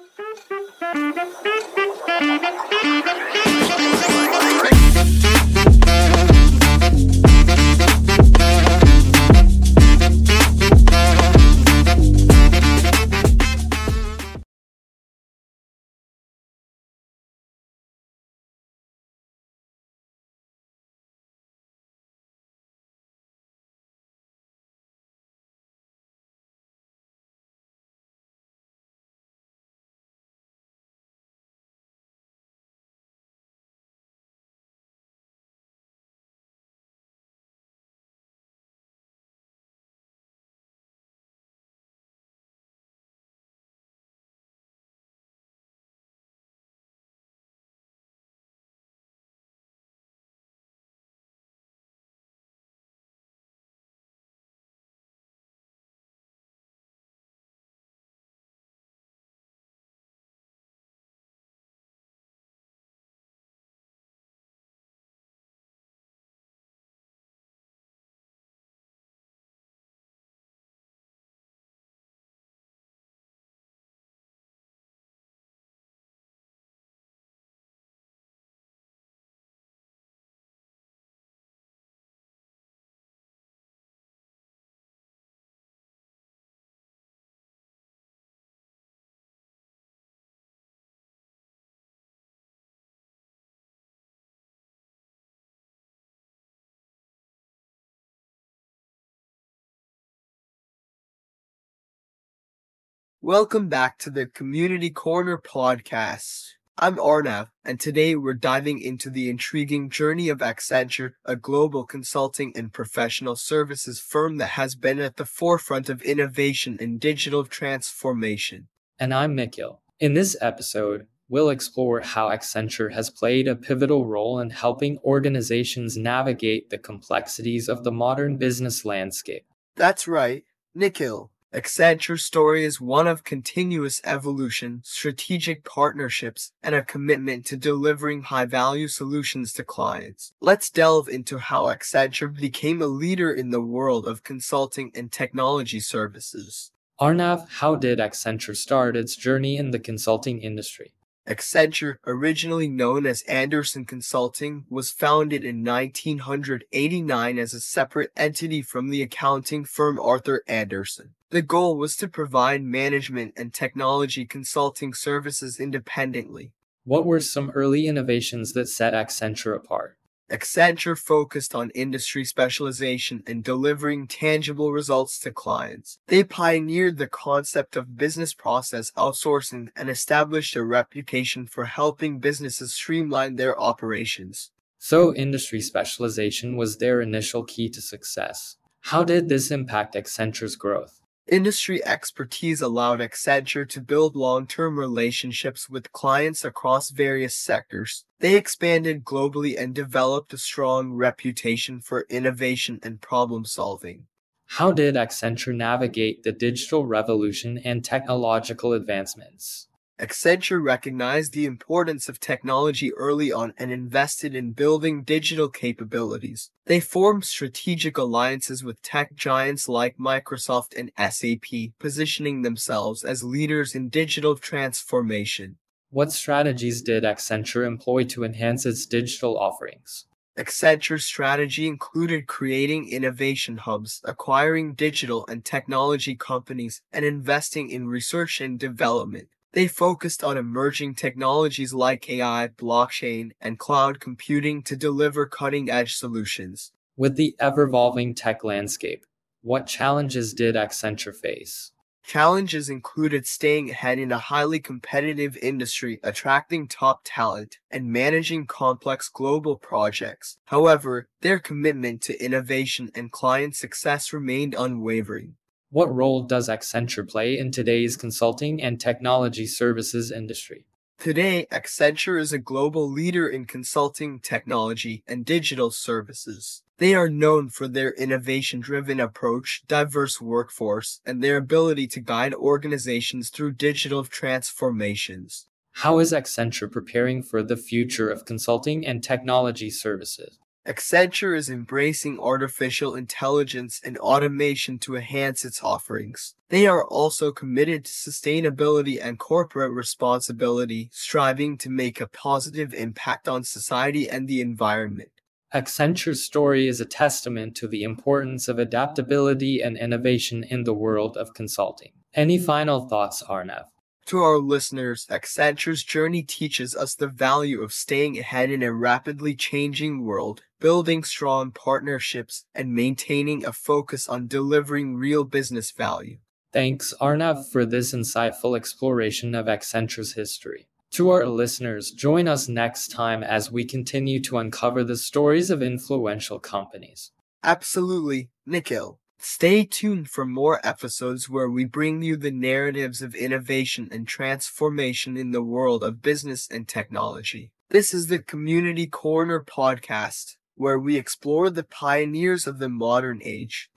Thank you. Welcome back to the Community Corner podcast. I'm Arnav, and today we're diving into the intriguing journey of Accenture, a global consulting and professional services firm that has been at the forefront of innovation and digital transformation. And I'm Nikhil. In this episode, we'll explore how Accenture has played a pivotal role in helping organizations navigate the complexities of the modern business landscape. That's right, Nikhil. Accenture's story is one of continuous evolution, strategic partnerships, and a commitment to delivering high value solutions to clients. Let's delve into how Accenture became a leader in the world of consulting and technology services. Arnav, how did Accenture start its journey in the consulting industry? Accenture, originally known as Andersen Consulting, was founded in 1989 as a separate entity from the accounting firm Arthur Andersen. The goal was to provide management and technology consulting services independently. What were some early innovations that set Accenture apart? Accenture focused on industry specialization and delivering tangible results to clients. They pioneered the concept of business process outsourcing and established a reputation for helping businesses streamline their operations. So, industry specialization was their initial key to success. How did this impact Accenture's growth? Industry expertise allowed Accenture to build long-term relationships with clients across various sectors. They expanded globally and developed a strong reputation for innovation and problem solving. How did Accenture navigate the digital revolution and technological advancements? Accenture recognized the importance of technology early on and invested in building digital capabilities. They formed strategic alliances with tech giants like Microsoft and SAP, positioning themselves as leaders in digital transformation. What strategies did Accenture employ to enhance its digital offerings? Accenture's strategy included creating innovation hubs, acquiring digital and technology companies, and investing in research and development. They focused on emerging technologies like AI, blockchain, and cloud computing to deliver cutting edge solutions. With the ever evolving tech landscape, what challenges did Accenture face? Challenges included staying ahead in a highly competitive industry, attracting top talent, and managing complex global projects. However, their commitment to innovation and client success remained unwavering. What role does Accenture play in today's consulting and technology services industry? Today, Accenture is a global leader in consulting, technology, and digital services. They are known for their innovation driven approach, diverse workforce, and their ability to guide organizations through digital transformations. How is Accenture preparing for the future of consulting and technology services? Accenture is embracing artificial intelligence and automation to enhance its offerings. They are also committed to sustainability and corporate responsibility, striving to make a positive impact on society and the environment. Accenture's story is a testament to the importance of adaptability and innovation in the world of consulting. Any final thoughts, Arnav? To our listeners, Accenture's journey teaches us the value of staying ahead in a rapidly changing world, building strong partnerships, and maintaining a focus on delivering real business value. Thanks, Arnav, for this insightful exploration of Accenture's history. To our listeners, join us next time as we continue to uncover the stories of influential companies. Absolutely, Nikhil. Stay tuned for more episodes where we bring you the narratives of innovation and transformation in the world of business and technology. This is the Community Corner podcast, where we explore the pioneers of the modern age.